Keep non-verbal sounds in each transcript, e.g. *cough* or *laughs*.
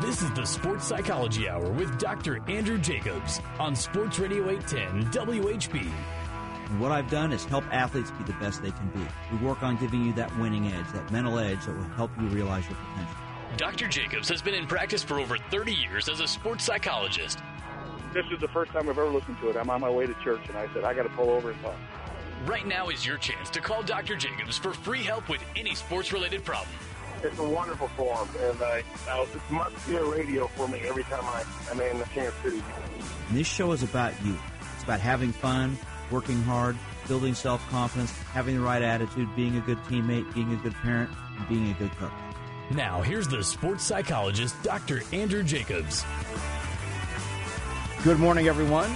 This is the Sports Psychology Hour with Dr. Andrew Jacobs on Sports Radio 810 WHB. what I've done is help athletes be the best they can be. We work on giving you that winning edge, that mental edge that will help you realize your potential. Dr. Jacobs has been in practice for over 30 years as a sports psychologist. This is the first time I've ever listened to it. I'm on my way to church, and I said, I got to pull over and talk. Right now is your chance to call Dr. Jacobs for free help with any sports related problem. It's a wonderful forum, and uh, I, I, it's must be a radio for me every time I, I'm in the Kansas City. And this show is about you. It's about having fun, working hard, building self confidence, having the right attitude, being a good teammate, being a good parent, and being a good cook. Now, here's the sports psychologist, Dr. Andrew Jacobs. Good morning, everyone.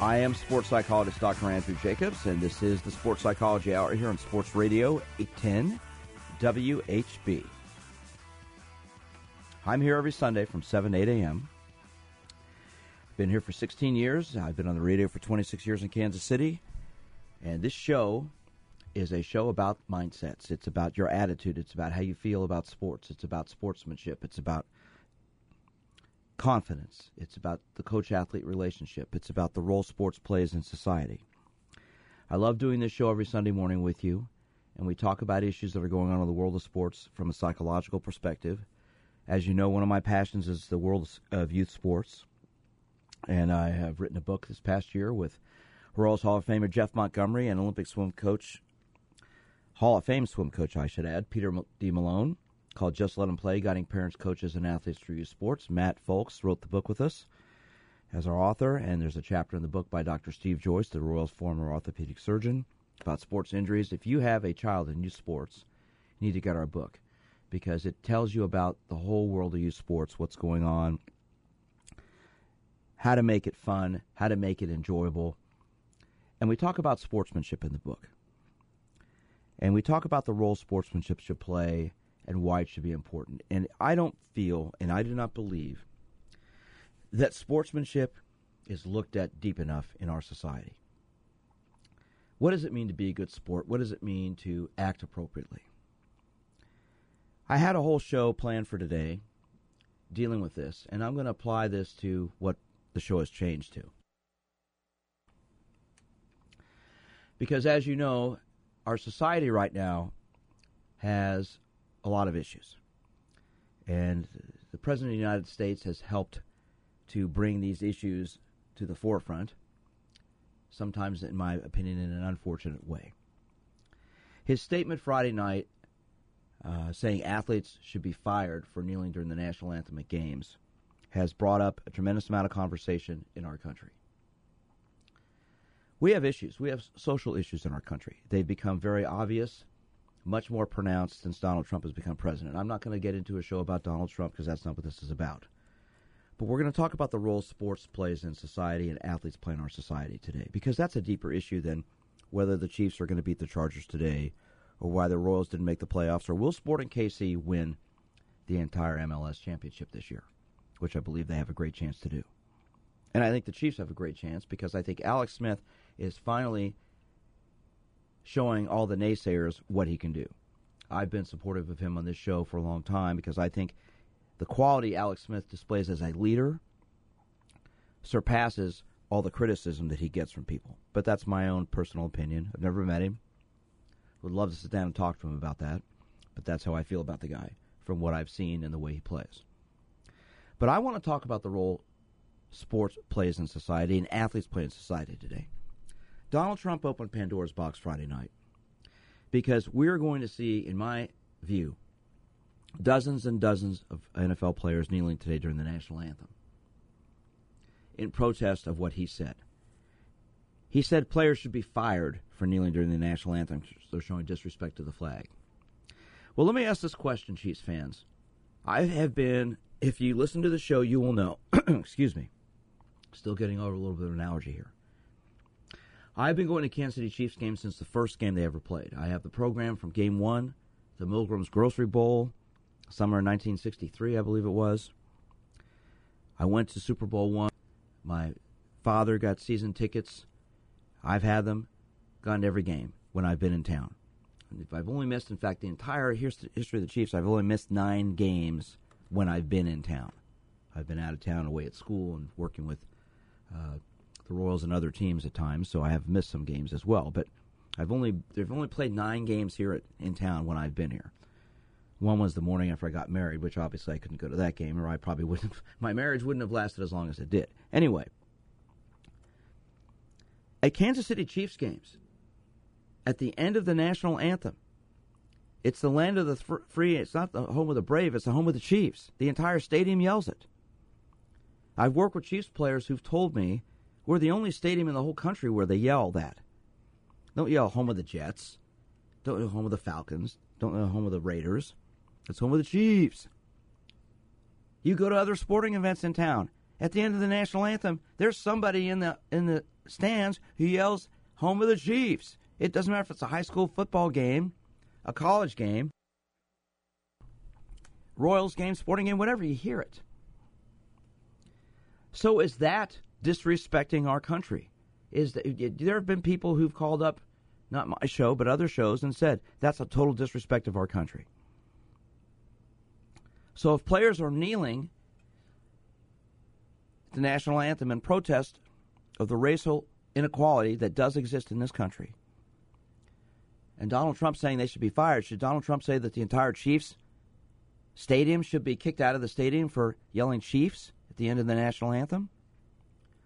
I am sports psychologist Dr. Andrew Jacobs, and this is the Sports Psychology Hour here on Sports Radio 810 WHB. I'm here every Sunday from 7 to 8 a.m. Been here for 16 years. I've been on the radio for 26 years in Kansas City. And this show is a show about mindsets. It's about your attitude. It's about how you feel about sports. It's about sportsmanship. It's about confidence. It's about the coach athlete relationship. It's about the role sports plays in society. I love doing this show every Sunday morning with you, and we talk about issues that are going on in the world of sports from a psychological perspective. As you know, one of my passions is the world of youth sports, and I have written a book this past year with Royals Hall of Famer Jeff Montgomery and Olympic swim coach, Hall of Fame swim coach, I should add, Peter D. Malone called Just Let Them Play Guiding Parents, Coaches, and Athletes Through Youth Sports. Matt Fulks wrote the book with us as our author, and there's a chapter in the book by Dr. Steve Joyce, the Royals former orthopedic surgeon, about sports injuries. If you have a child in youth sports, you need to get our book because it tells you about the whole world of youth sports, what's going on, how to make it fun, how to make it enjoyable. And we talk about sportsmanship in the book. And we talk about the role sportsmanship should play and why it should be important. And I don't feel, and I do not believe, that sportsmanship is looked at deep enough in our society. What does it mean to be a good sport? What does it mean to act appropriately? I had a whole show planned for today dealing with this, and I'm going to apply this to what the show has changed to. Because as you know, our society right now has a lot of issues. And the President of the United States has helped to bring these issues to the forefront, sometimes, in my opinion, in an unfortunate way. His statement Friday night uh, saying athletes should be fired for kneeling during the national anthem at games has brought up a tremendous amount of conversation in our country. We have issues. We have social issues in our country. They've become very obvious, much more pronounced since Donald Trump has become president. I'm not going to get into a show about Donald Trump because that's not what this is about. But we're going to talk about the role sports plays in society and athletes play in our society today because that's a deeper issue than whether the Chiefs are going to beat the Chargers today or why the Royals didn't make the playoffs or will Sporting KC win the entire MLS championship this year, which I believe they have a great chance to do. And I think the Chiefs have a great chance because I think Alex Smith is finally showing all the naysayers what he can do. I've been supportive of him on this show for a long time because I think the quality Alex Smith displays as a leader surpasses all the criticism that he gets from people. But that's my own personal opinion. I've never met him. Would love to sit down and talk to him about that. But that's how I feel about the guy from what I've seen and the way he plays. But I want to talk about the role sports plays in society and athletes play in society today. Donald Trump opened Pandora's box Friday night because we're going to see, in my view, dozens and dozens of NFL players kneeling today during the national anthem in protest of what he said. He said players should be fired for kneeling during the national anthem. They're showing disrespect to the flag. Well, let me ask this question, Chiefs fans. I have been, if you listen to the show, you will know. *clears throat* excuse me. Still getting over a little bit of an allergy here. I've been going to Kansas City Chiefs games since the first game they ever played. I have the program from game one, the Milgram's Grocery Bowl, summer 1963, I believe it was. I went to Super Bowl one. My father got season tickets. I've had them, gone to every game when I've been in town. And if I've only missed, in fact, the entire history of the Chiefs, I've only missed nine games when I've been in town. I've been out of town away at school and working with uh, the Royals and other teams at times, so I have missed some games as well. But I've only they've only played nine games here at, in town when I've been here. One was the morning after I got married, which obviously I couldn't go to that game, or I probably *laughs* wouldn't. My marriage wouldn't have lasted as long as it did. Anyway, at Kansas City Chiefs games, at the end of the national anthem, it's the land of the free. It's not the home of the brave. It's the home of the Chiefs. The entire stadium yells it. I've worked with Chiefs players who've told me we're the only stadium in the whole country where they yell that. Don't yell home of the Jets. Don't yell home of the Falcons. Don't yell home of the Raiders. It's home of the Chiefs. You go to other sporting events in town. At the end of the national anthem, there's somebody in the in the stands who yells home of the Chiefs. It doesn't matter if it's a high school football game, a college game, Royals game, sporting game, whatever, you hear it. So is that disrespecting our country? Is that, there have been people who've called up, not my show, but other shows, and said that's a total disrespect of our country. So if players are kneeling at the national anthem in protest of the racial inequality that does exist in this country, and Donald Trump saying they should be fired, should Donald Trump say that the entire Chiefs stadium should be kicked out of the stadium for yelling Chiefs at the end of the national anthem?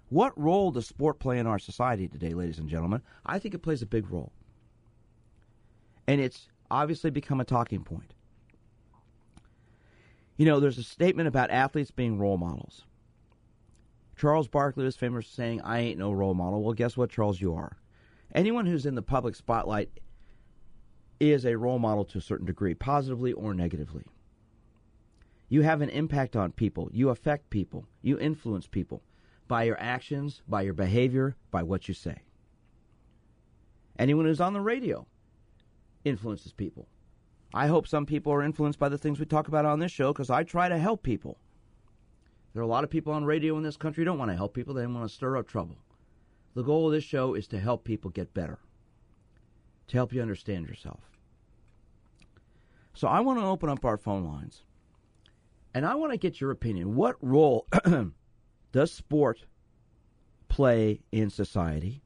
What role does sport play in our society today, ladies and gentlemen? I think it plays a big role. And it's obviously become a talking point. You know, there's a statement about athletes being role models. Charles Barkley was famous for saying, I ain't no role model. Well, guess what, Charles? You are. Anyone who's in the public spotlight is a role model to a certain degree, positively or negatively. You have an impact on people, you affect people, you influence people by your actions, by your behavior, by what you say. Anyone who's on the radio influences people. I hope some people are influenced by the things we talk about on this show because I try to help people. There are a lot of people on radio in this country who don't want to help people, they want to stir up trouble. The goal of this show is to help people get better, to help you understand yourself. So I want to open up our phone lines. And I want to get your opinion. What role *clears throat* does sport play in society?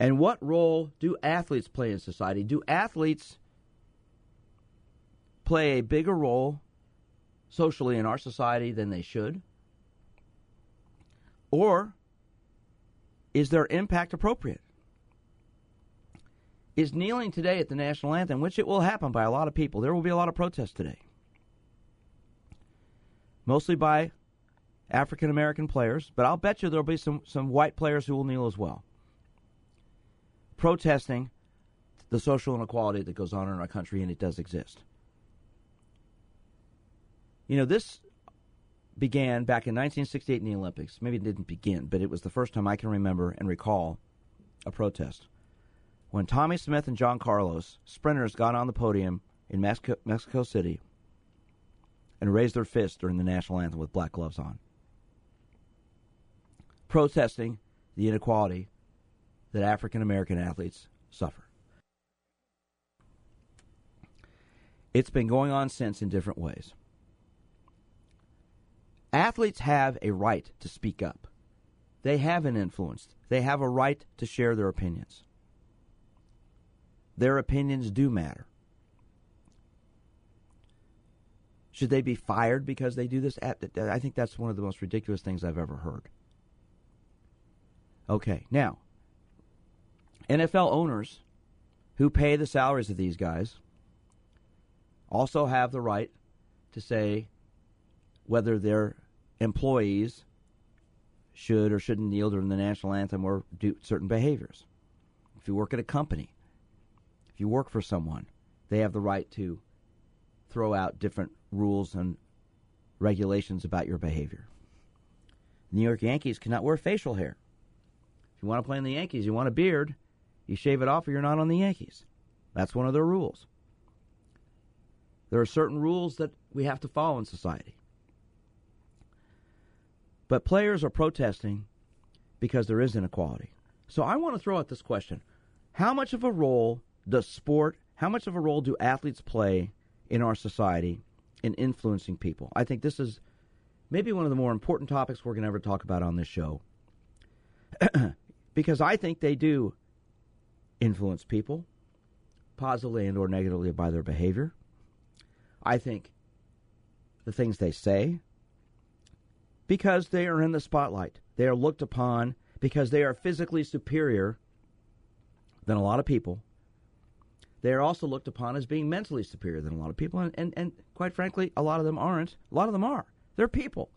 And what role do athletes play in society? Do athletes play a bigger role socially in our society than they should? Or is their impact appropriate? is kneeling today at the national anthem, which it will happen by a lot of people. There will be a lot of protests today, mostly by African American players, but I'll bet you there'll be some, some white players who will kneel as well, protesting the social inequality that goes on in our country, and it does exist. You know, this began back in 1968 in the Olympics. Maybe it didn't begin, but it was the first time I can remember and recall a protest when Tommie Smith and John Carlos, sprinters, got on the podium in Mexico, Mexico City and raised their fists during the national anthem with black gloves on, protesting the inequality that African American athletes suffer. It's been going on since in different ways. Athletes have a right to speak up. They have an influence. They have a right to share their opinions. Their opinions do matter. Should they be fired because they do this? I think that's one of the most ridiculous things I've ever heard. Okay, now, NFL owners who pay the salaries of these guys also have the right to say whether their employees should or shouldn't kneel during the national anthem or do certain behaviors. If you work at a company, if you work for someone, they have the right to throw out different rules and regulations about your behavior. The New York Yankees cannot wear facial hair. If you want to play in the Yankees, you want a beard, you shave it off or you're not on the Yankees. That's one of their rules. There are certain rules that we have to follow in society. But players are protesting because there is inequality. So I want to throw out this question How much of a role does sport, how much of a role do athletes play in our society in influencing people. I think this is maybe one of the more important topics we're going to ever talk about on this show. *clears throat* because I think they do influence people positively and or negatively by their behavior. I think the things they say because they are in the spotlight. They are looked upon because they are physically superior than a lot of people. They are also looked upon as being mentally superior than a lot of people, and, and, and quite frankly, a lot of them aren't. A lot of them are. They're people.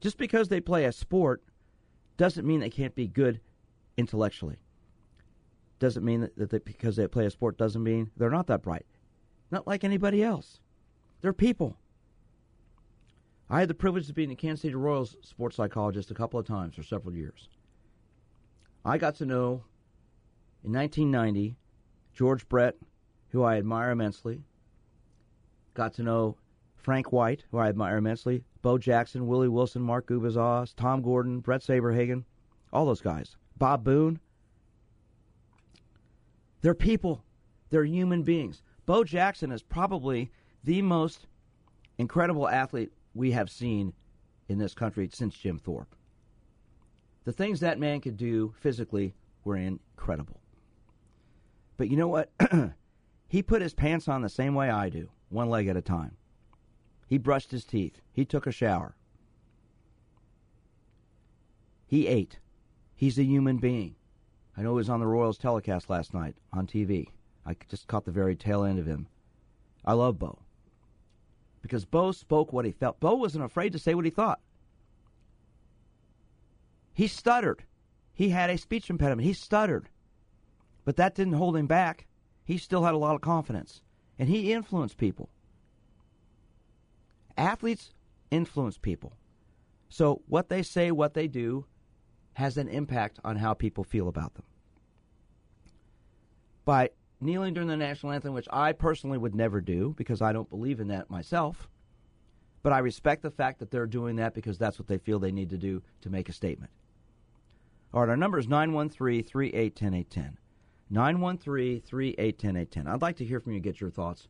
Just because they play a sport doesn't mean they can't be good intellectually. Doesn't mean that, that they, because they play a sport doesn't mean they're not that bright. Not like anybody else. They're people. I had the privilege of being the Kansas City Royals sports psychologist a couple of times for several years. I got to know in 1990 George Brett, who I admire immensely. Got to know Frank White, who I admire immensely. Bo Jackson, Willie Wilson, Mark Gubicza, Tom Gordon, Bret Saberhagen, all those guys. Bob Boone. They're people. They're human beings. Bo Jackson is probably the most incredible athlete we have seen in this country since Jim Thorpe. The things that man could do physically were incredible. But you know what? *clears throat* he put his pants on the same way I do, one leg at a time. He brushed his teeth. He took a shower. He ate. He's a human being. I know he was on the Royals telecast last night on TV. I just caught the very tail end of him. I love Bo. Because Bo spoke what he felt. Bo wasn't afraid to say what he thought. He stuttered. He had a speech impediment. He stuttered. But that didn't hold him back. He still had a lot of confidence. And he influenced people. Athletes influence people. So what they say, what they do, has an impact on how people feel about them. By kneeling during the national anthem, which I personally would never do because I don't believe in that myself, but I respect the fact that they're doing that because that's what they feel they need to do to make a statement. All right, our number is 913 381 810. 913 381 810. I'd like to hear from you, get your thoughts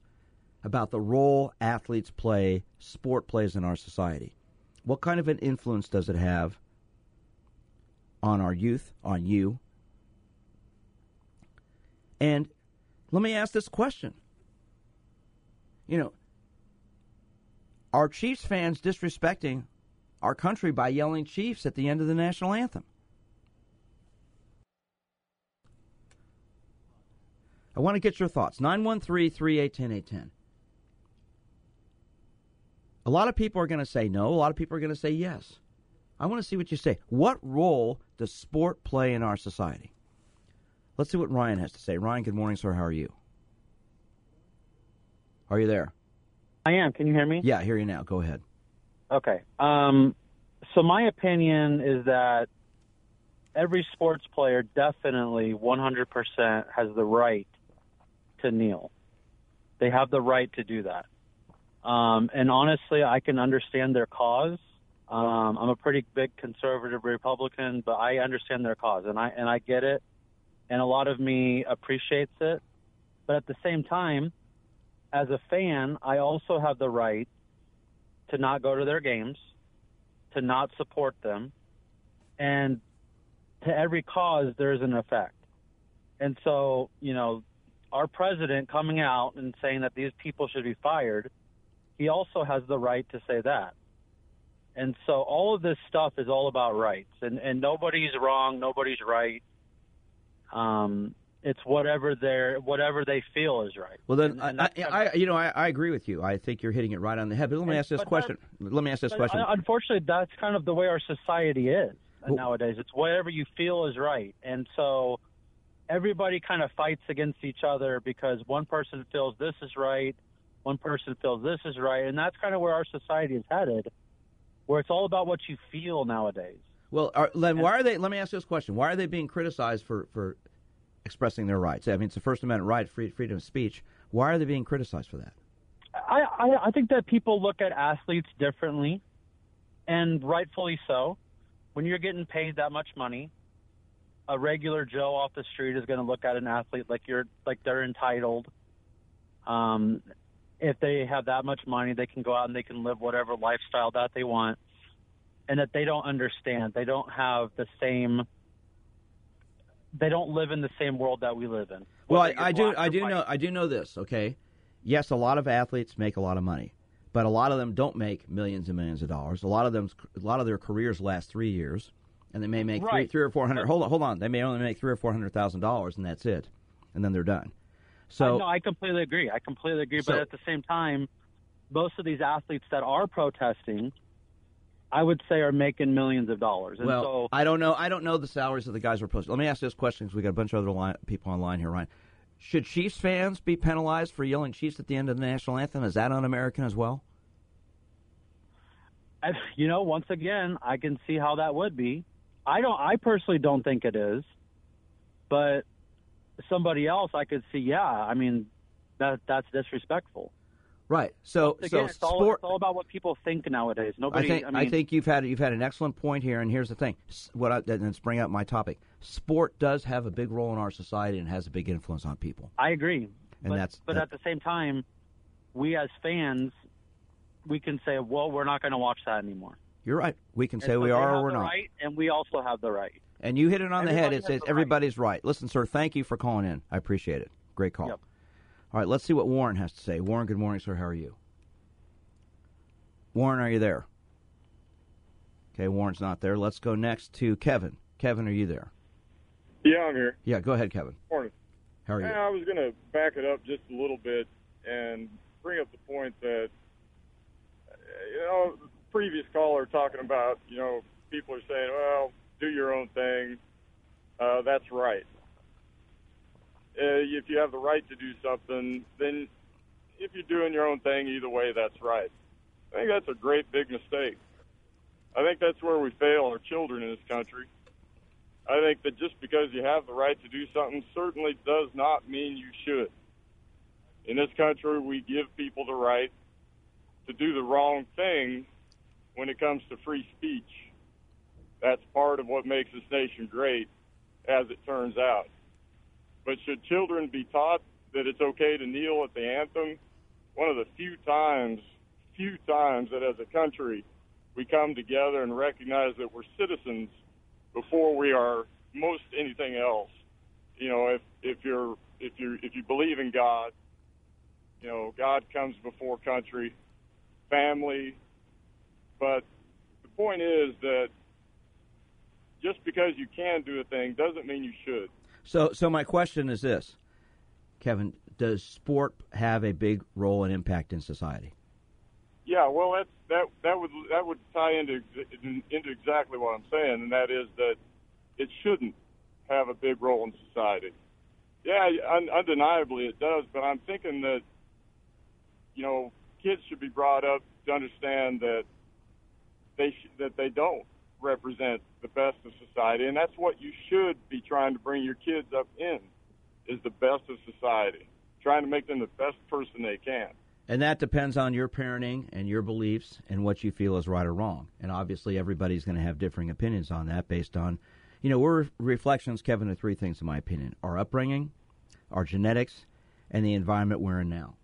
about the role athletes play, sport plays in our society. What kind of an influence does it have on our youth, on you? And let me ask this question. You know, are Chiefs fans disrespecting our country by yelling Chiefs at the end of the national anthem? I want to get your thoughts. 913 381 810. A lot of people are going to say no. A lot of people are going to say yes. I want to see what you say. What role does sport play in our society? Let's see what Ryan has to say. Ryan, good morning, sir. How are you? Are you there? I am. Can you hear me? Yeah, I hear you now. Go ahead. Okay. Um, so my opinion is that every sports player definitely 100% has the right to kneel. They have the right to do that. Um, and honestly, I can understand their cause. Um, I'm a pretty big conservative Republican, but I understand their cause, and I and I get it, and a lot of me appreciates it. But at the same time, as a fan, I also have the right to not go to their games, to not support them, and to every cause there's an effect. And so, you know, our president coming out and saying that these people should be fired, he also has the right to say that. And so all of this stuff is all about rights, and and nobody's wrong, nobody's right. Um, it's whatever they whatever they feel is right. Well, then, and, and I, I, you know, I, I, agree with you. I think you're hitting it right on the head. But let me and, ask this question. That, let me ask this question. Unfortunately, that's kind of the way our society is well, nowadays. It's whatever you feel is right, and so everybody kind of fights against each other because one person feels this is right, one person feels this is right, and that's kind of where our society is headed, where it's all about what you feel nowadays. Well, are, Len, why are they? Let me ask you this question: Why are they being criticized for for expressing their rights? I mean, it's a First Amendment right, free, freedom of speech. Why are they being criticized for that? I, I I think that people look at athletes differently, and rightfully so. When you're getting paid that much money, a regular Joe off the street is going to look at an athlete like you're like they're entitled. Um, if they have that much money, they can go out and they can live whatever lifestyle that they want, and that they don't understand. They don't have the same. They don't live in the same world that we live in. Well, I, I do, I do white. know, I do know this. Okay, yes, a lot of athletes make a lot of money, but a lot of them don't make millions and millions of dollars. A lot of them, a lot of their careers last three years, and they may make three, Right. three or four hundred. Hold on, hold on. They may only make three or four hundred thousand dollars, and that's it, and then they're done. So I, no, I completely agree. I completely agree. So- but at the same time, most of these athletes that are protesting, I would say, are making millions of dollars. And well, so, I don't know. I don't know the salaries of the guys who are posted. Let me ask this question because we got a bunch of other line, people online here, Ryan. Should Chiefs fans be penalized for yelling Chiefs at the end of the national anthem? Is that un-American as well? I, you know, once again, I can see how that would be. I don't. I personally don't think it is, but somebody else, I could see. Yeah, I mean, that that's disrespectful. Right. So, Again, so it's all, sport. it's all about what people think nowadays. I Nobody. think I, mean, I think you've had you've had an excellent point here, and here's the thing. What I, and let's bring up my topic. Sport does have a big role in our society and has a big influence on people. I agree. And but, that's- but that- at the same time, we as fans, we can say, well, we're not going to watch that anymore. You're right. We can And say so we are or we're not. Right, and we also have the right. And you hit it on the head. It says the right. everybody's right. Listen, sir. Thank you for calling in. I appreciate it. Great call. Yep. All right. Let's see what Warren has to say. Warren, good morning, sir. How are you? Warren, are you there? Okay, Warren's not there. Let's go next to Kevin. Kevin, are you there? Yeah, I'm here. Yeah, go ahead, Kevin. Morning. How are you? I was going to back it up just a little bit and bring up the point that, you know, previous caller talking about, you know, people are saying, well, do your own thing. Uh, that's right. Uh, if you have the right to do something, then if you're doing your own thing, either way, that's right. I think that's a great big mistake. I think that's where we fail our children in this country. I think that just because you have the right to do something certainly does not mean you should. In this country, we give people the right to do the wrong thing when it comes to free speech. That's part of what makes this nation great, as it turns out. But should children be taught that it's okay to kneel at the anthem? One of the few times, few times that as a country we come together and recognize that we're citizens before we are most anything else. You know, if if you're if you if you believe in God, you know, God comes before country, family. But the point is that just because you can do a thing doesn't mean you should. So, so my question is this, Kevin: Does sport have a big role and impact in society? Yeah, well, that's that that would that would tie into into exactly what I'm saying, and that is that it shouldn't have a big role in society. Yeah, un- undeniably it does, but I'm thinking that you know kids should be brought up to understand that they sh- that they don't represent the best of society, and that's what you should be trying to bring your kids up in is the best of society, trying to make them the best person they can. And that depends on your parenting and your beliefs and what you feel is right or wrong. And obviously, everybody's going to have differing opinions on that based on, you know, we're reflections, Kevin, of three things, in my opinion our upbringing, our genetics, and the environment we're in now.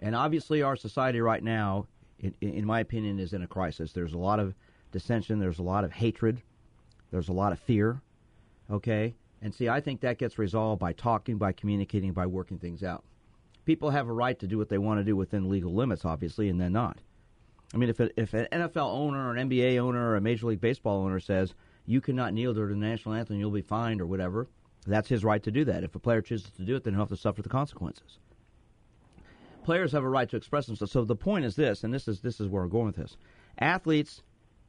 And obviously, our society right now, in, in my opinion, is in a crisis. There's a lot of dissension, there's a lot of hatred, there's a lot of fear, okay? And see, I think that gets resolved by talking, by communicating, by working things out people have a right to do what they want to do within legal limits, obviously, and then not. I mean, if, if an NFL owner an NBA owner or a Major League Baseball owner says you cannot kneel during the national anthem, you'll be fined or whatever, that's his right to do that. If a player chooses to do it, then he'll have to suffer the consequences. Players have a right to express themselves. So the point is this, and this is this is where we're going with this: athletes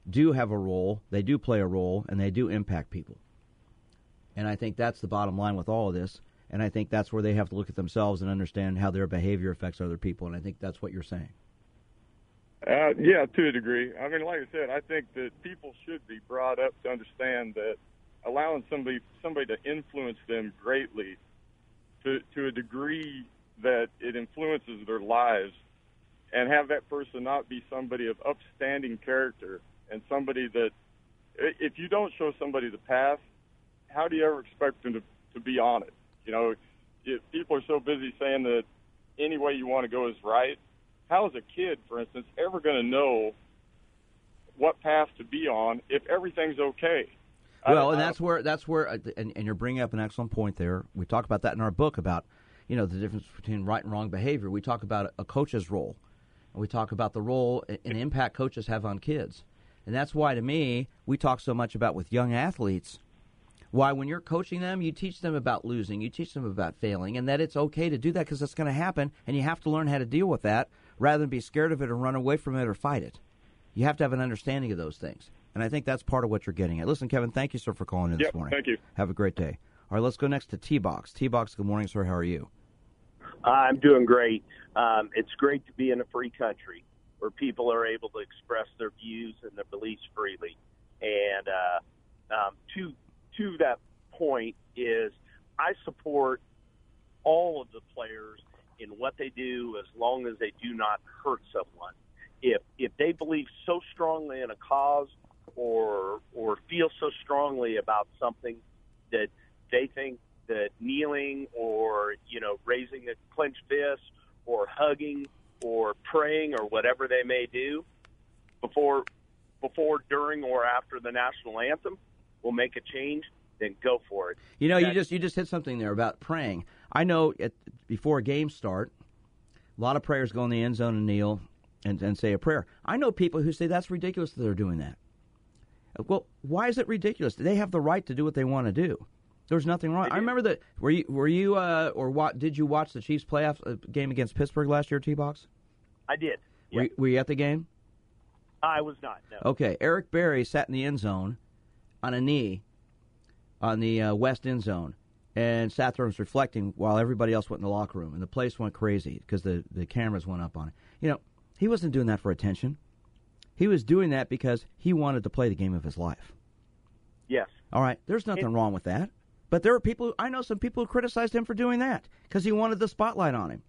do have a role, they do play a role, and they do impact people. And I think that's the bottom line with all of this. And I think that's where they have to look at themselves and understand how their behavior affects other people. And I think that's what you're saying. Uh, yeah, to a degree. I mean, like I said, I think that people should be brought up to understand that allowing somebody somebody to influence them greatly, to to a degree that it influences their lives, and have that person not be somebody of upstanding character and somebody that, if you don't show somebody the path, how do you ever expect them to to be on it? You know, if people are so busy saying that any way you want to go is right. How is a kid, for instance, ever going to know what path to be on if everything's okay? Well, and that's where that's where, uh, and, and you're bringing up an excellent point there. We talk about that in our book about, you know, the difference between right and wrong behavior. We talk about a coach's role, and we talk about the role and impact coaches have on kids, and that's why, to me, we talk so much about with young athletes. Why, when you're coaching them, you teach them about losing, you teach them about failing, and that it's okay to do that because it's going to happen, and you have to learn how to deal with that rather than be scared of it or run away from it or fight it. You have to have an understanding of those things. And I think that's part of what you're getting at. Listen, Kevin, thank you, sir, for calling in yep, this morning. Thank you. Have a great day. All right, let's go next to T Box. T Box, good morning, sir. How are you? I'm doing great. Um, it's great to be in a free country where people are able to express their views and their beliefs freely. And uh, um, to to that point is, I support all of the players in what they do as long as they do not hurt someone. If if they believe so strongly in a cause or or feel so strongly about something that they think that kneeling or you know raising a clenched fist or hugging or praying or whatever they may do before before during or after the national anthem will make a change then go for it. You know you just you just hit something there about praying. I know at, before a game start a lot of prayers go in the end zone and kneel and, and say a prayer. I know people who say that's ridiculous that they're doing that. Well, why is it ridiculous? They have the right to do what they want to do. There's nothing wrong. I remember that. Were you were you uh, or what? Did you watch the Chiefs playoff uh, game against Pittsburgh last year, T Box? I did. Were, you, were you at the game? I was not. No. Okay, Eric Berry sat in the end zone on a knee on the uh, west end zone and sat there and was reflecting while everybody else went in the locker room, and the place went crazy because the the cameras went up on it. You know, he wasn't doing that for attention. He was doing that because he wanted to play the game of his life. Yes. All right. There's nothing it, wrong with that. But there are people. I know some people who criticized him for doing that because he wanted the spotlight on him.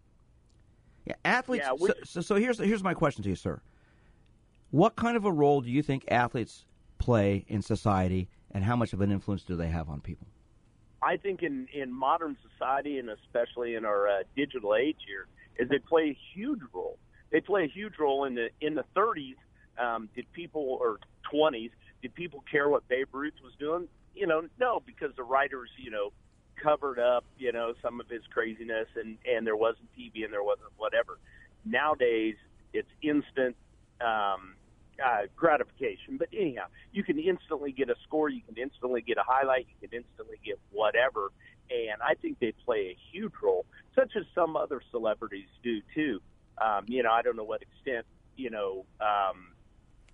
Yeah, athletes. Yeah, so, so, so here's here's my question to you, sir. What kind of a role do you think athletes play in society, and how much of an influence do they have on people? I think in in modern society, and especially in our uh, digital age here, is they play a huge role. They play a huge role in the in the 30s um, did people or 20s did people care what Babe Ruth was doing? You know, no, because the writers, you know, covered up, you know, some of his craziness, and and there wasn't TV and there wasn't whatever. Nowadays, it's instant um, uh, gratification. But anyhow, you can instantly get a score, you can instantly get a highlight, you can instantly get whatever, and I think they play a huge role, such as some other celebrities do too. Um, you know, I don't know what extent, you know. Um,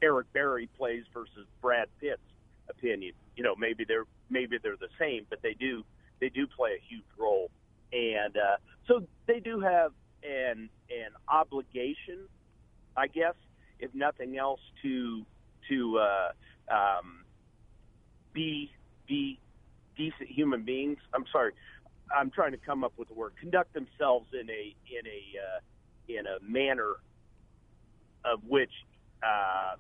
Eric Berry plays versus Brad Pitt's opinion. You know, maybe they're maybe they're the same, but they do they do play a huge role, and uh, so they do have an an obligation, I guess, if nothing else, to to uh, um, be be decent human beings. I'm sorry, I'm trying to come up with the word. Conduct themselves in a in a uh, in a manner of which uh,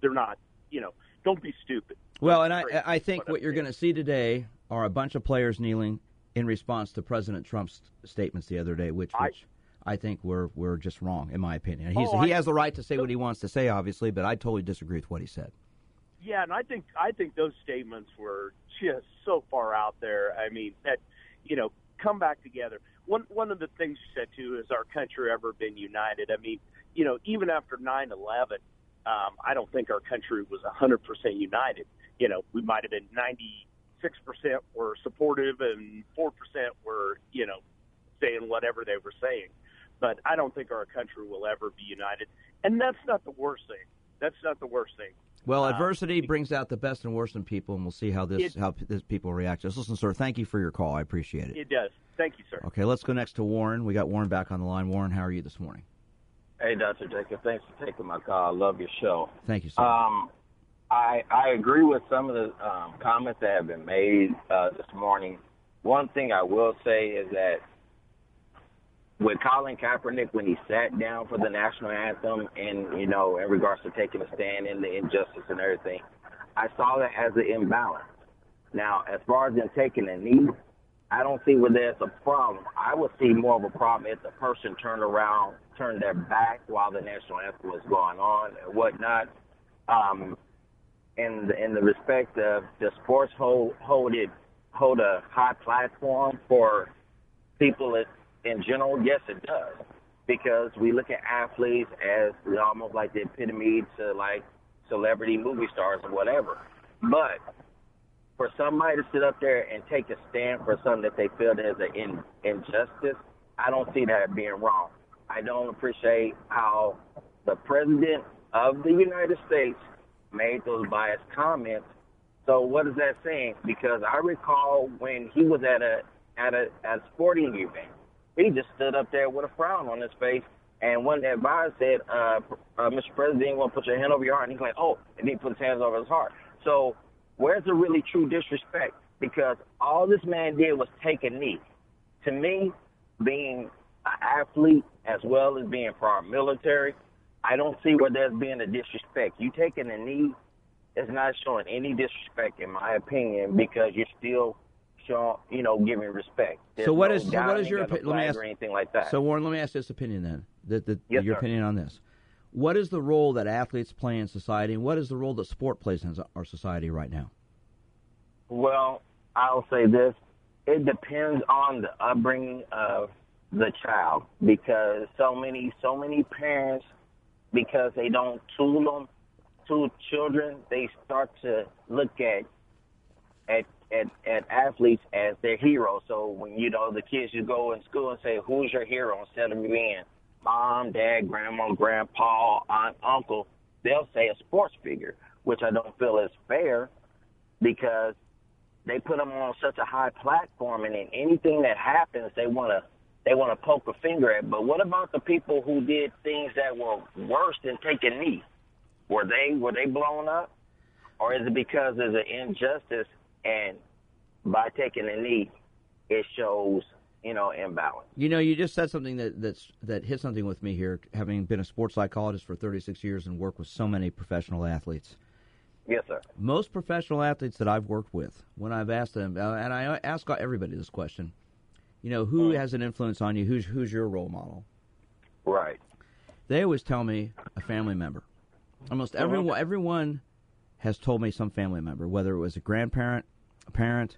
they're not, you know, don't be stupid. Well, and I, I think what you're going to see today are a bunch of players kneeling in response to President Trump's statements the other day, which, which I, I think were were just wrong, in my opinion. He's, oh, he I, has the right to say what he wants to say, obviously, but I totally disagree with what he said. Yeah, and I think I think those statements were just so far out there. I mean, that you know, come back together. One one of the things you said too is our country ever been united. I mean, you know, even after nine eleven, um, I don't think our country was 100% united. You know, we might have been 96% were supportive and 4% were, you know, saying whatever they were saying. But I don't think our country will ever be united. And that's not the worst thing. That's not the worst thing. Well, adversity um, brings out the best and worst in people, and we'll see how this it, how this people react. Just listen, sir. Thank you for your call. I appreciate it. It does. Thank you, sir. Okay, let's go next to Warren. We got Warren back on the line. Warren, how are you this morning? Hey, Dr. Jacob, thanks for taking my call. I love your show. Thank you, sir. Um, I, I agree with some of the um, comments that have been made uh, this morning. One thing I will say is that with Colin Kaepernick, when he sat down for the national anthem and, you know, in regards to taking a stand in the injustice and everything, I saw that as an imbalance. Now, as far as him taking a knee, I don't see where there's a problem. I would see more of a problem if the person turned around, turned their back while the national anthem was going on and whatnot. Um, in the, in the respect of the sports hold hold it hold a high platform for people in general? Yes, it does because we look at athletes as almost like the epitome to like celebrity movie stars or whatever. But for somebody to sit up there and take a stand for something that they feel is an in, injustice, I don't see that being wrong. I don't appreciate how the president of the United States made those biased comments. So what is that saying? Because I recall when he was at a at a at a sporting event, he just stood up there with a frown on his face. And one advisor said, uh, uh, "Mr. President, you want to put your hand over your heart?" And he's like, "Oh," and he put his hands over his heart. So Where's the really true disrespect? Because all this man did was take a knee. To me, being an athlete as well as being our military, I don't see where there's being a disrespect. You taking a knee is not showing any disrespect, in my opinion, because you're still showing, you know, giving respect. There's so what no is so what is your opinion? let me ask or anything like that. So Warren, let me ask this opinion then. The, the, yes, your sir. opinion on this. What is the role that athletes play in society, and what is the role that sport plays in our society right now? Well, I'll say this: it depends on the upbringing of the child, because so many, so many parents, because they don't tool them to children, they start to look at at at, at athletes as their heroes. So when you know the kids, you go in school and say, "Who's your hero?" instead of being mom, dad, grandma, grandpa, aunt, uncle, they'll say a sports figure, which I don't feel is fair because they put them on such a high platform, and in anything that happens, they want to they want to poke a finger at. But what about the people who did things that were worse than taking knee? Were they were they blown up, or is it because there's an injustice and by taking a knee, it shows you know imbalance? You know, you just said something that that's that hit something with me here, having been a sports psychologist for 36 years and worked with so many professional athletes. Yes, sir. Most professional athletes that I've worked with, when I've asked them, and I ask everybody this question, you know, who mm. has an influence on you? Who's who's your role model? Right. They always tell me a family member. Almost uh-huh. everyone everyone has told me some family member, whether it was a grandparent, a parent,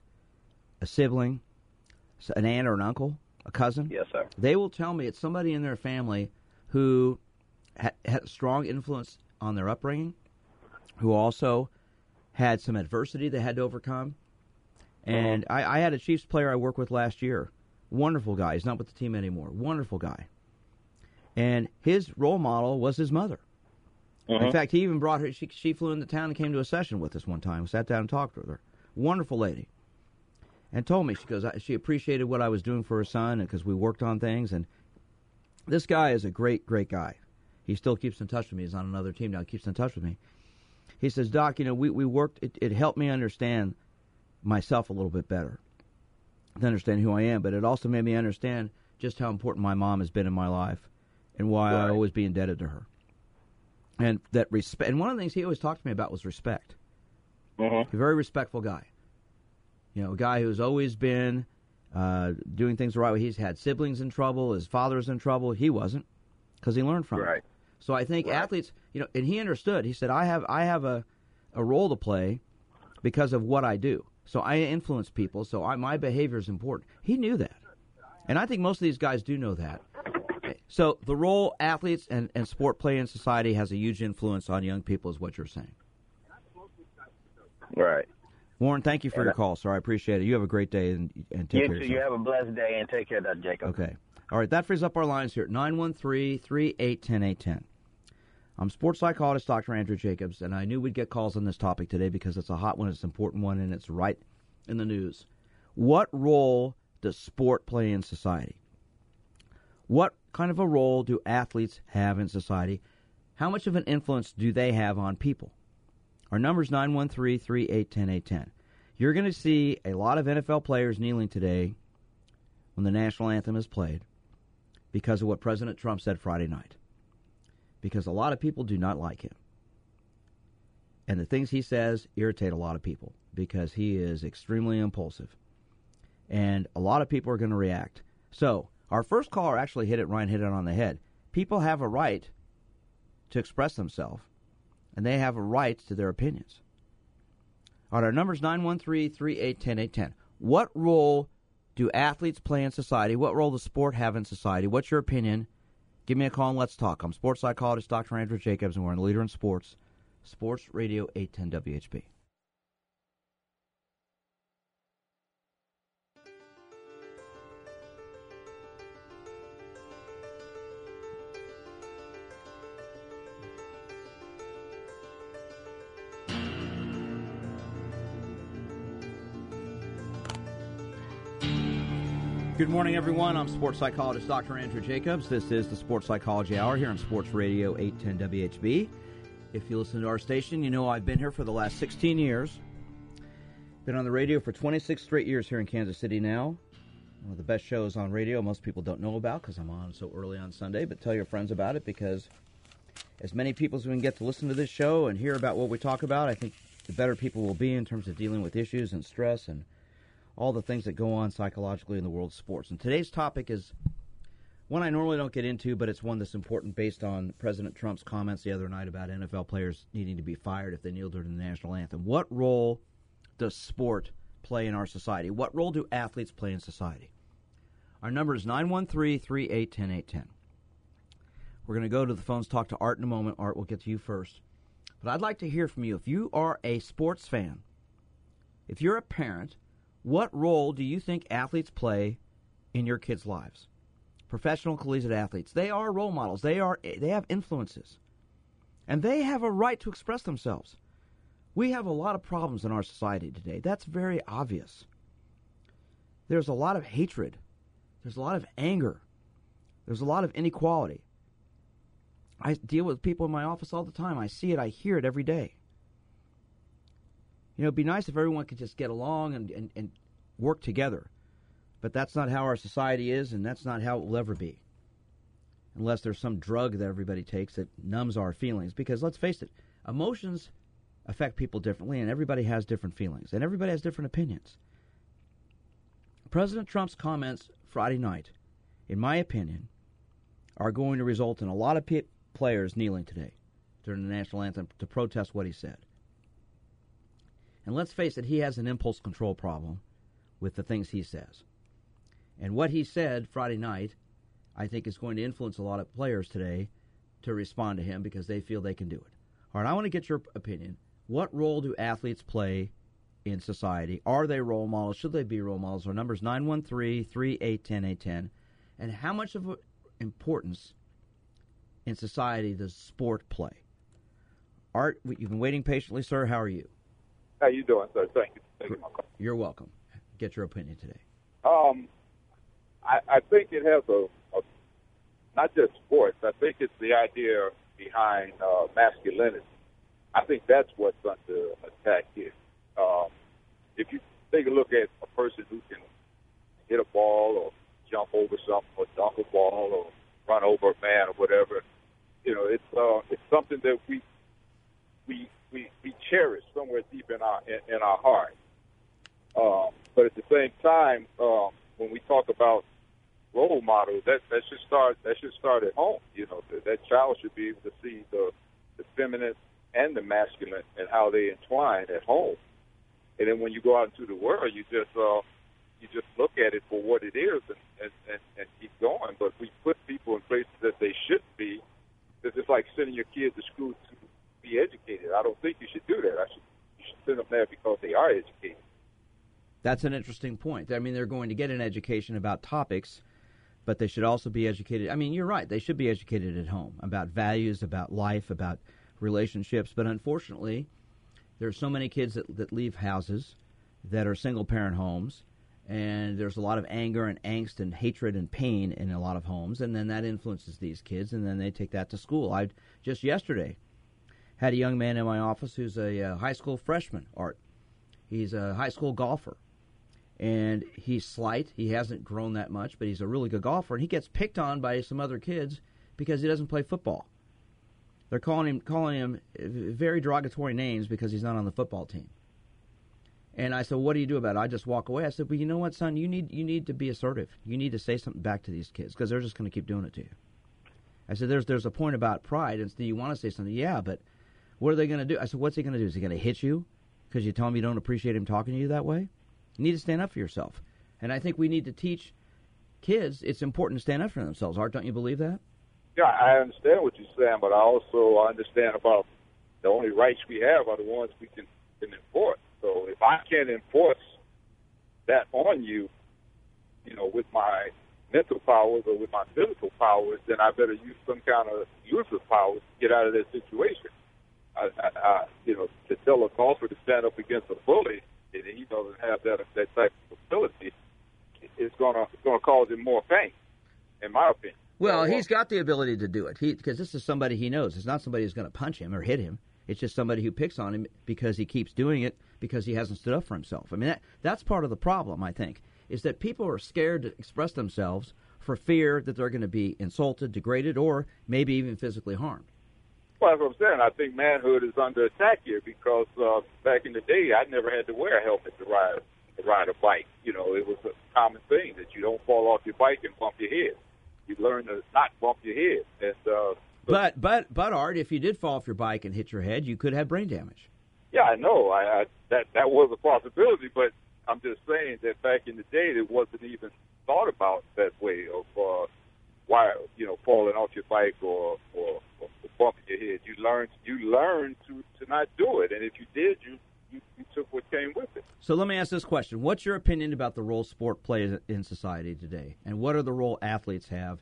a sibling, an aunt or an uncle, a cousin. Yes, sir. They will tell me it's somebody in their family who had, had a strong influence on their upbringing, who also had some adversity they had to overcome. And uh-huh. I, I had a Chiefs player I worked with last year. Wonderful guy. He's not with the team anymore. Wonderful guy. And his role model was his mother. Uh-huh. In fact, he even brought her. She, she flew into town and came to a session with us one time. We Sat down and talked with her. Wonderful lady. And told me she goes she appreciated what I was doing for her son because we worked on things. And this guy is a great great guy. He still keeps in touch with me. He's on another team now. He keeps in touch with me. He says, Doc, you know, we, we worked, it, it helped me understand myself a little bit better, to understand who I am, but it also made me understand just how important my mom has been in my life and why right. I always be indebted to her. And that respect, and one of the things he always talked to me about was respect. Mm-hmm. A very respectful guy. You know, a guy who's always been uh, doing things the right way. He's had siblings in trouble, his father's in trouble. He wasn't because he learned from right. it. So I think right. athletes, you know, and he understood. He said, "I have I have a a role to play because of what I do. So I influence people. So I, my behavior is important." He knew that, and I think most of these guys do know that. So the role athletes and, and sport play in society has a huge influence on young people, is what you're saying. Right. Warren, thank you for your call, sir. I appreciate it. You have a great day and, and take you care. Too. You have a blessed day and take care, of Jacob. Okay. All right, that frees up our lines here at 913 381 810. I'm sports psychologist Dr. Andrew Jacobs, and I knew we'd get calls on this topic today because it's a hot one, it's an important one, and it's right in the news. What role does sport play in society? What kind of a role do athletes have in society? How much of an influence do they have on people? Our number is 913 381 810. You're going to see a lot of NFL players kneeling today when the national anthem is played because of what President Trump said Friday night because a lot of people do not like him. And the things he says irritate a lot of people because he is extremely impulsive. and a lot of people are going to react. So, our first caller actually hit it, Ryan hit it on the head. People have a right to express themselves, and they have a right to their opinions. All right, our number is 913 381 810. What role do athletes play in society? What role does sport have in society? What's your opinion? Give me a call and let's talk. I'm sports psychologist Dr. Andrew Jacobs, and we're in Leader in Sports, Sports Radio 810 WHB. Good morning, everyone. I'm sports psychologist Dr. Andrew Jacobs. This is the Sports Psychology Hour here on Sports Radio 810 WHB. If you listen to our station, you know I've been here for the last 16 years. Been on the radio for 26 straight years here in Kansas City now. One of the best shows on radio most people don't know about because I'm on so early on Sunday, but tell your friends about it because as many people as we can get to listen to this show and hear about what we talk about, I think the better people will be in terms of dealing with issues and stress and all the things that go on psychologically in the world of sports. And today's topic is one I normally don't get into, but it's one that's important based on President Trump's comments the other night about NFL players needing to be fired if they kneel during the national anthem. What role does sport play in our society? What role do athletes play in society? Our number is 913 381 810. We're going to go to the phones, talk to Art in a moment. Art, we'll get to you first. But I'd like to hear from you. If you are a sports fan, if you're a parent, what role do you think athletes play in your kids' lives? Professional collegiate athletes. They are role models. They are they have influences. And they have a right to express themselves. We have a lot of problems in our society today. That's very obvious. There's a lot of hatred. There's a lot of anger. There's a lot of inequality. I deal with people in my office all the time. I see it, I hear it every day. You know, it'd be nice if everyone could just get along and, and, and work together. But that's not how our society is, and that's not how it will ever be. Unless there's some drug that everybody takes that numbs our feelings. Because let's face it, emotions affect people differently, and everybody has different feelings, and everybody has different opinions. President Trump's comments Friday night, in my opinion, are going to result in a lot of p- players kneeling today during the national anthem to protest what he said. And let's face it, he has an impulse control problem with the things he says. And what he said Friday night, I think, is going to influence a lot of players today to respond to him because they feel they can do it. All right, I want to get your opinion. What role do athletes play in society? Are they role models? Should they be role models? Our number is 913 381 810. And how much of importance in society does sport play? Art, you've been waiting patiently, sir. How are you? How you doing, sir? Thank you for taking my call. You're welcome. Get your opinion today. Um, I, I think it has a, a not just sports. I think it's the idea behind uh, masculinity. I think that's what's under attack here. Um, if you take a look at a person who can hit a ball or jump over something or dunk a ball or run over a man or whatever, you know, it's uh, it's something that we we we, we cherish somewhere deep in our in, in our heart. Um, but at the same time, um, when we talk about role models, that that should start that should start at home. You know, that, that child should be able to see the the feminine and the masculine and how they entwine at home. And then when you go out into the world, you just uh, you just look at it for what it is and, and, and, and keep going. But we put people in places that they shouldn't be. It's just like sending your kids to school to be educated. I don't think you should do that. I should them there because they are educated. That's an interesting point. I mean, they're going to get an education about topics, but they should also be educated. I mean, you're right. They should be educated at home about values, about life, about relationships. But unfortunately, there are so many kids that, that leave houses that are single parent homes, and there's a lot of anger and angst and hatred and pain in a lot of homes, and then that influences these kids, and then they take that to school. I just yesterday had a young man in my office who's a uh, high school freshman, Art. He's a high school golfer and he's slight. He hasn't grown that much, but he's a really good golfer. And he gets picked on by some other kids because he doesn't play football. They're calling him calling him very derogatory names because he's not on the football team. And I said, "What do you do about it?" I just walk away. I said, "Well, you know what, son? You need you need to be assertive. You need to say something back to these kids because they're just going to keep doing it to you." I said, "There's there's a point about pride, and you want to say something? Yeah, but what are they going to do?" I said, "What's he going to do? Is he going to hit you because you tell him you don't appreciate him talking to you that way? You need to stand up for yourself." And I think we need to teach kids it's important to stand up for themselves. Art, don't you believe that? Yeah, I understand what you're saying, but I also understand about the only rights we have are the ones we can, can enforce. So if I can't enforce that on you, you know, with my mental powers or with my physical powers, then I better use some kind of useless powers to get out of that situation. I, I, I, you know, to tell a golfer to stand up against a bully and he doesn't have that that type of ability, it's gonna it's gonna cause him more pain, in my opinion. Well, he's got the ability to do it. Because this is somebody he knows. It's not somebody who's going to punch him or hit him. It's just somebody who picks on him because he keeps doing it because he hasn't stood up for himself. I mean, that, that's part of the problem. I think is that people are scared to express themselves for fear that they're going to be insulted, degraded, or maybe even physically harmed. That's what I'm saying. I think manhood is under attack here because uh, back in the day, I never had to wear a helmet to ride to ride a bike. You know, it was a common thing that you don't fall off your bike and bump your head. You learn to not bump your head. And uh, but but but Art, if you did fall off your bike and hit your head, you could have brain damage. Yeah, I know. I, I that that was a possibility, but I'm just saying that back in the day, it wasn't even thought about that way of uh, why you know falling off your bike or or, or bumping your head. You learn you learned to to not do it, and if you did, you you, you took what came with it. So let me ask this question: What's your opinion about the role sport plays in society today, and what are the role athletes have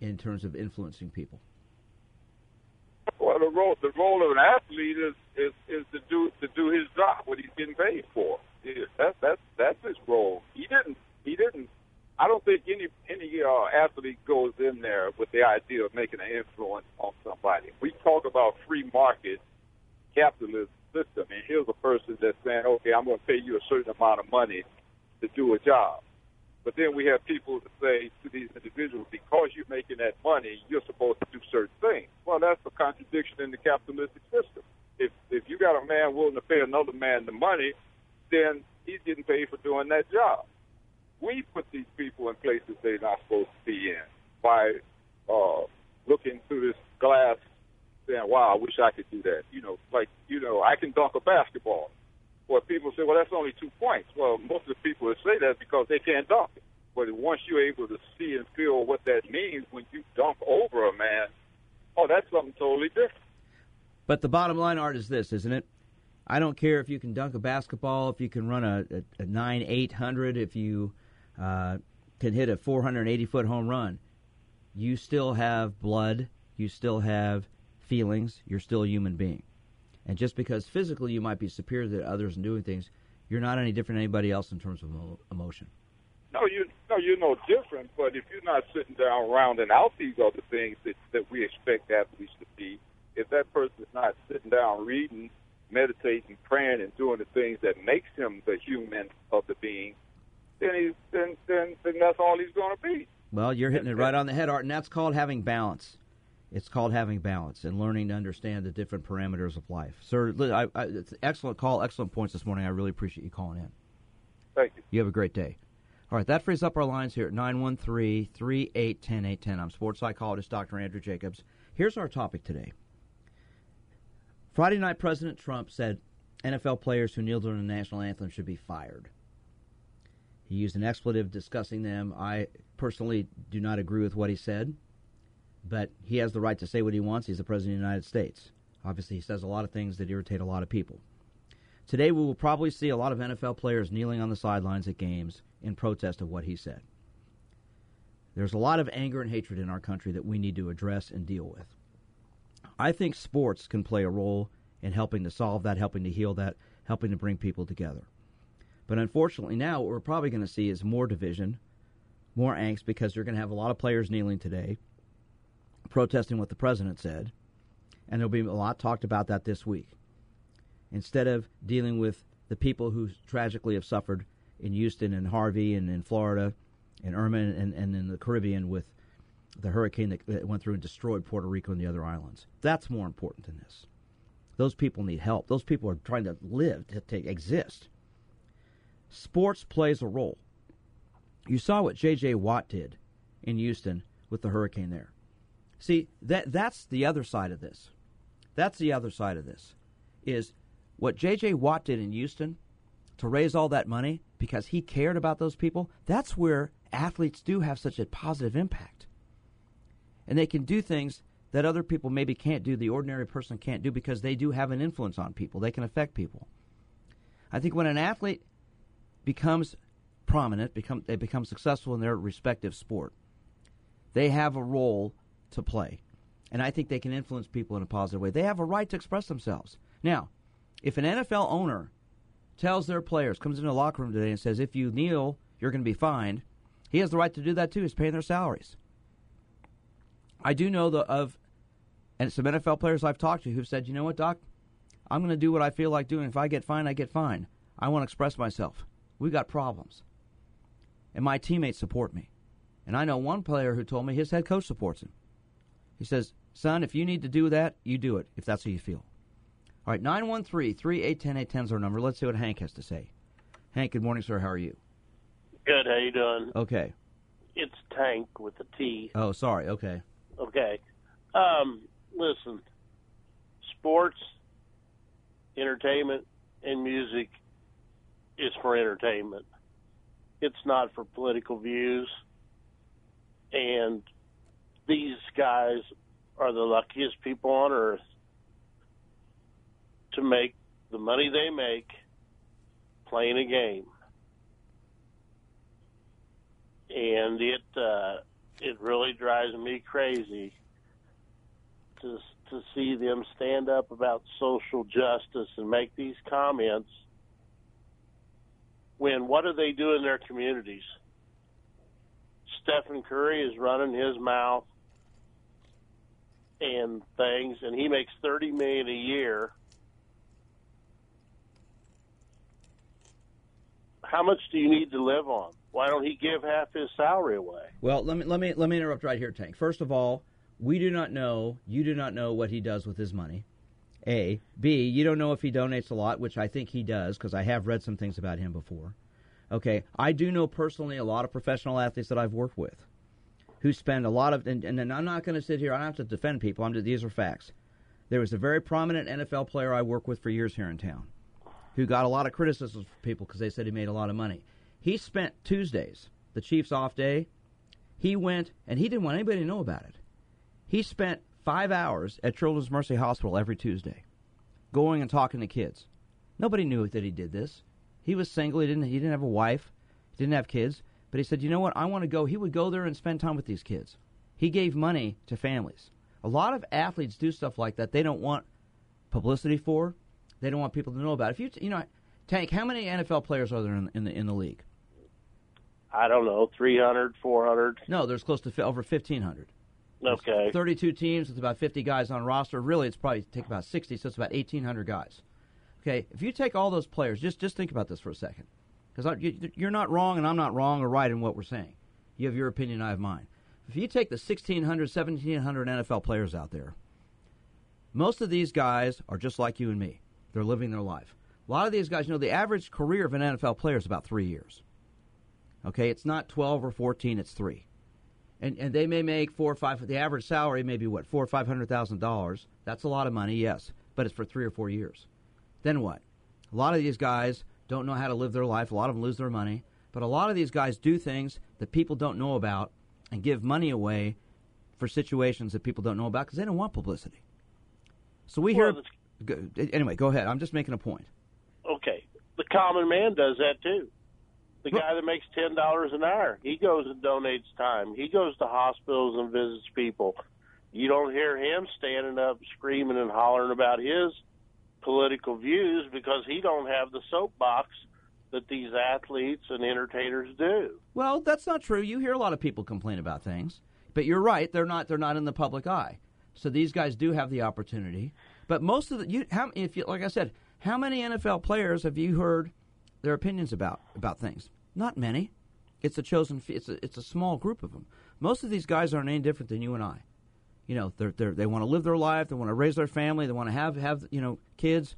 in terms of influencing people? Well, the role the role of an athlete is is, is to do to do his job, what he's getting paid for. That's that's that's his role. He didn't he didn't. I don't think any any uh, athlete goes in there with the idea of making an influence on somebody. We talk about free market capitalism system, and here's a person that's saying, okay, I'm going to pay you a certain amount of money to do a job. But then we have people that say to these individuals, because you're making that money, you're supposed to do certain things. Well, that's a contradiction in the capitalistic system. If if you got a man willing to pay another man the money, then he's getting paid for doing that job. We put these people in places they're not supposed to be in by uh, looking through this glass saying, wow, I wish I could do that. You know, like, you know, I can dunk a basketball. Well, people say, well, that's only two points. Well, most of the people that say that because they can't dunk it. But once you're able to see and feel what that means when you dunk over a man, oh, that's something totally different. But the bottom line, Art, is this, isn't it? I don't care if you can dunk a basketball, if you can run a, a, a 9 800, if you uh, can hit a 480 foot home run. You still have blood, you still have feelings, you're still a human being. And just because physically you might be superior to others in doing things, you're not any different than anybody else in terms of emotion. No, you no, you're no different. But if you're not sitting down rounding out these other things that that we expect athletes to be, if that person is not sitting down reading, meditating, praying, and doing the things that makes him the human of the being, then he's then then, then that's all he's going to be. Well, you're hitting it right on the head, Art, and that's called having balance. It's called having balance and learning to understand the different parameters of life. Sir, I, I, it's excellent call, excellent points this morning. I really appreciate you calling in. Thank you. You have a great day. All right, that frees up our lines here at 913 381 810. I'm sports psychologist Dr. Andrew Jacobs. Here's our topic today. Friday night, President Trump said NFL players who kneel during the national anthem should be fired. He used an expletive discussing them. I personally do not agree with what he said but he has the right to say what he wants. He's the president of the United States. Obviously, he says a lot of things that irritate a lot of people. Today, we will probably see a lot of NFL players kneeling on the sidelines at games in protest of what he said. There's a lot of anger and hatred in our country that we need to address and deal with. I think sports can play a role in helping to solve that, helping to heal that, helping to bring people together. But unfortunately, now what we're probably going to see is more division, more angst, because you're going to have a lot of players kneeling today protesting what the president said, and there'll be a lot talked about that this week. Instead of dealing with the people who tragically have suffered in Houston and Harvey and in Florida and Irma and, and in the Caribbean with the hurricane that went through and destroyed Puerto Rico and the other islands. That's more important than this. Those people need help. Those people are trying to live, to, to exist. Sports plays a role. You saw what J.J. Watt did in Houston with the hurricane there. See, that that's the other side of this. That's the other side of this. Is what J.J. Watt did in Houston to raise all that money because he cared about those people. That's where athletes do have such a positive impact. And they can do things that other people maybe can't do, the ordinary person can't do because they do have an influence on people. They can affect people. I think when an athlete becomes prominent, become they become successful in their respective sport, they have a role to play. And I think they can influence people in a positive way. They have a right to express themselves. Now, if an NFL owner tells their players, comes into the locker room today and says, if you kneel, you're going to be fined, he has the right to do that too. He's paying their salaries. I do know the, of and some NFL players I've talked to who've said, you know what, Doc, I'm going to do what I feel like doing. If I get fined, I get fined. I want to express myself. We've got problems. And my teammates support me. And I know one player who told me his head coach supports him. He says, son, if you need to do that, you do it, if that's how you feel. All right, 913 381 810 is our number. Let's see what Hank has to say. Hank, good morning, sir. How are you? Good. How you doing? Okay. It's Tank with a T. Oh, sorry. Okay. Okay. Um, listen, sports, entertainment, and music is for entertainment. It's not for political views. And these guys are the luckiest people on earth to make the money they make playing a game. And it uh, it really drives me crazy to to see them stand up about social justice and make these comments when what do they do in their communities? Stephen Curry is running his mouth and things, and he makes thirty million a year. How much do you need to live on? Why don't he give half his salary away? Well, let me let me let me interrupt right here, Tank. First of all, we do not know, you do not know what he does with his money. A. B. You don't know if he donates a lot, which I think he does because I have read some things about him before. Okay, I do know personally a lot of professional athletes that I've worked with who spend a lot of, and, and I'm not going to sit here, I don't have to defend people, I'm, these are facts. There was a very prominent NFL player I worked with for years here in town who got a lot of criticism from people because they said he made a lot of money. He spent Tuesdays, the Chiefs' off day, he went, and he didn't want anybody to know about it. He spent five hours at Children's Mercy Hospital every Tuesday, going and talking to kids. Nobody knew that he did this. He was single. He didn't. He didn't have a wife. He didn't have kids. But he said, "You know what? I want to go." He would go there and spend time with these kids. He gave money to families. A lot of athletes do stuff like that. They don't want publicity for. They don't want people to know about. It. If you, you know, Tank, how many NFL players are there in, in the in the league? I don't know, 300, 400. No, there's close to over 1,500. Okay. 32 teams with about 50 guys on roster. Really, it's probably take about 60, so it's about 1,800 guys. Okay, if you take all those players, just just think about this for a second, because you, you're not wrong and I'm not wrong or right in what we're saying. You have your opinion, I have mine. If you take the 1,600, 1,700 NFL players out there, most of these guys are just like you and me. They're living their life. A lot of these guys, you know, the average career of an NFL player is about three years. Okay, it's not 12 or 14, it's three and, and they may make four or five. The average salary may be what four or five hundred thousand dollars. That's a lot of money, yes, but it's for three or four years. Then what? A lot of these guys don't know how to live their life. A lot of them lose their money, but a lot of these guys do things that people don't know about and give money away for situations that people don't know about because they don't want publicity. So we Well, hear. Anyway, go ahead. I'm just making a point. Okay, the common man does that too. The guy that makes ten dollars an hour, he goes and donates time. He goes to hospitals and visits people. You don't hear him standing up screaming and hollering about his political views because he don't have the soapbox that these athletes and entertainers do. Well, that's not true. You hear a lot of people complain about things, but you're right. They're not. They're not in the public eye. So these guys do have the opportunity. But most of the you, how, if you, like I said, how many NFL players have you heard their opinions about about things? Not many. It's a chosen. It's a, it's a small group of them. Most of these guys aren't any different than you and I. You know, they're, they're, they want to live their life. They want to raise their family. They want to have have you know kids,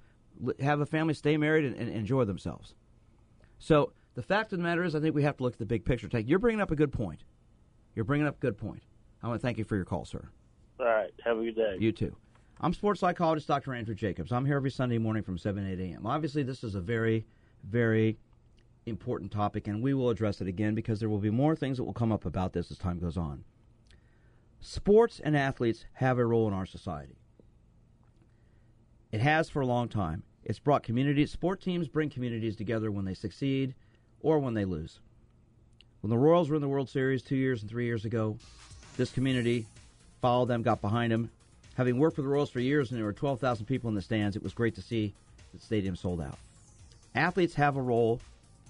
have a family, stay married, and, and enjoy themselves. So The fact of the matter is, I think we have to look at the big picture. Take, you're bringing up a good point. You're bringing up a good point. I want to thank you for your call, sir. All right. Have a good day. You too. I'm sports psychologist Dr. Andrew Jacobs. I'm here every Sunday morning from 7 8 a.m. Obviously, this is a very, very important topic, and we will address it again because there will be more things that will come up about this as time goes on. Sports and athletes have a role in our society. It has for a long time. It's brought communities, sport teams bring communities together when they succeed or when they lose. When the Royals were in the World Series two years and three years ago, this community followed them, got behind them. Having worked for the Royals for years and there were 12,000 people in the stands, it was great to see the stadium sold out. Athletes have a role,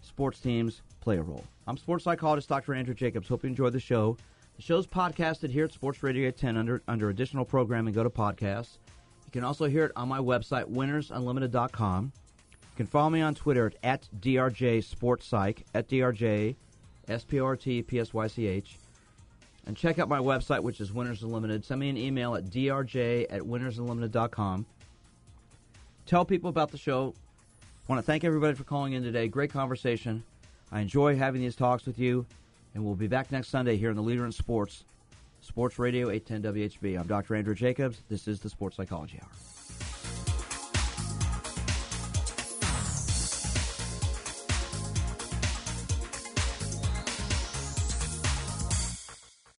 sports teams play a role. I'm sports psychologist Dr. Andrew Jacobs. Hope you enjoyed the show. The show's podcasted here at Sports Radio 10 under, under additional programming. Go to podcasts. You can also hear it on my website, winnersunlimited.com. You can follow me on Twitter at, at DRJ Sports Psych, at DRJ S P R T P S Y C H. And check out my website, which is Winners Unlimited. Send me an email at drj at winnersunlimited.com. Tell people about the show. I want to thank everybody for calling in today. Great conversation. I enjoy having these talks with you. And we'll be back next Sunday here in the Leader in Sports, Sports Radio 810 WHB. I'm Dr. Andrew Jacobs. This is the Sports Psychology Hour.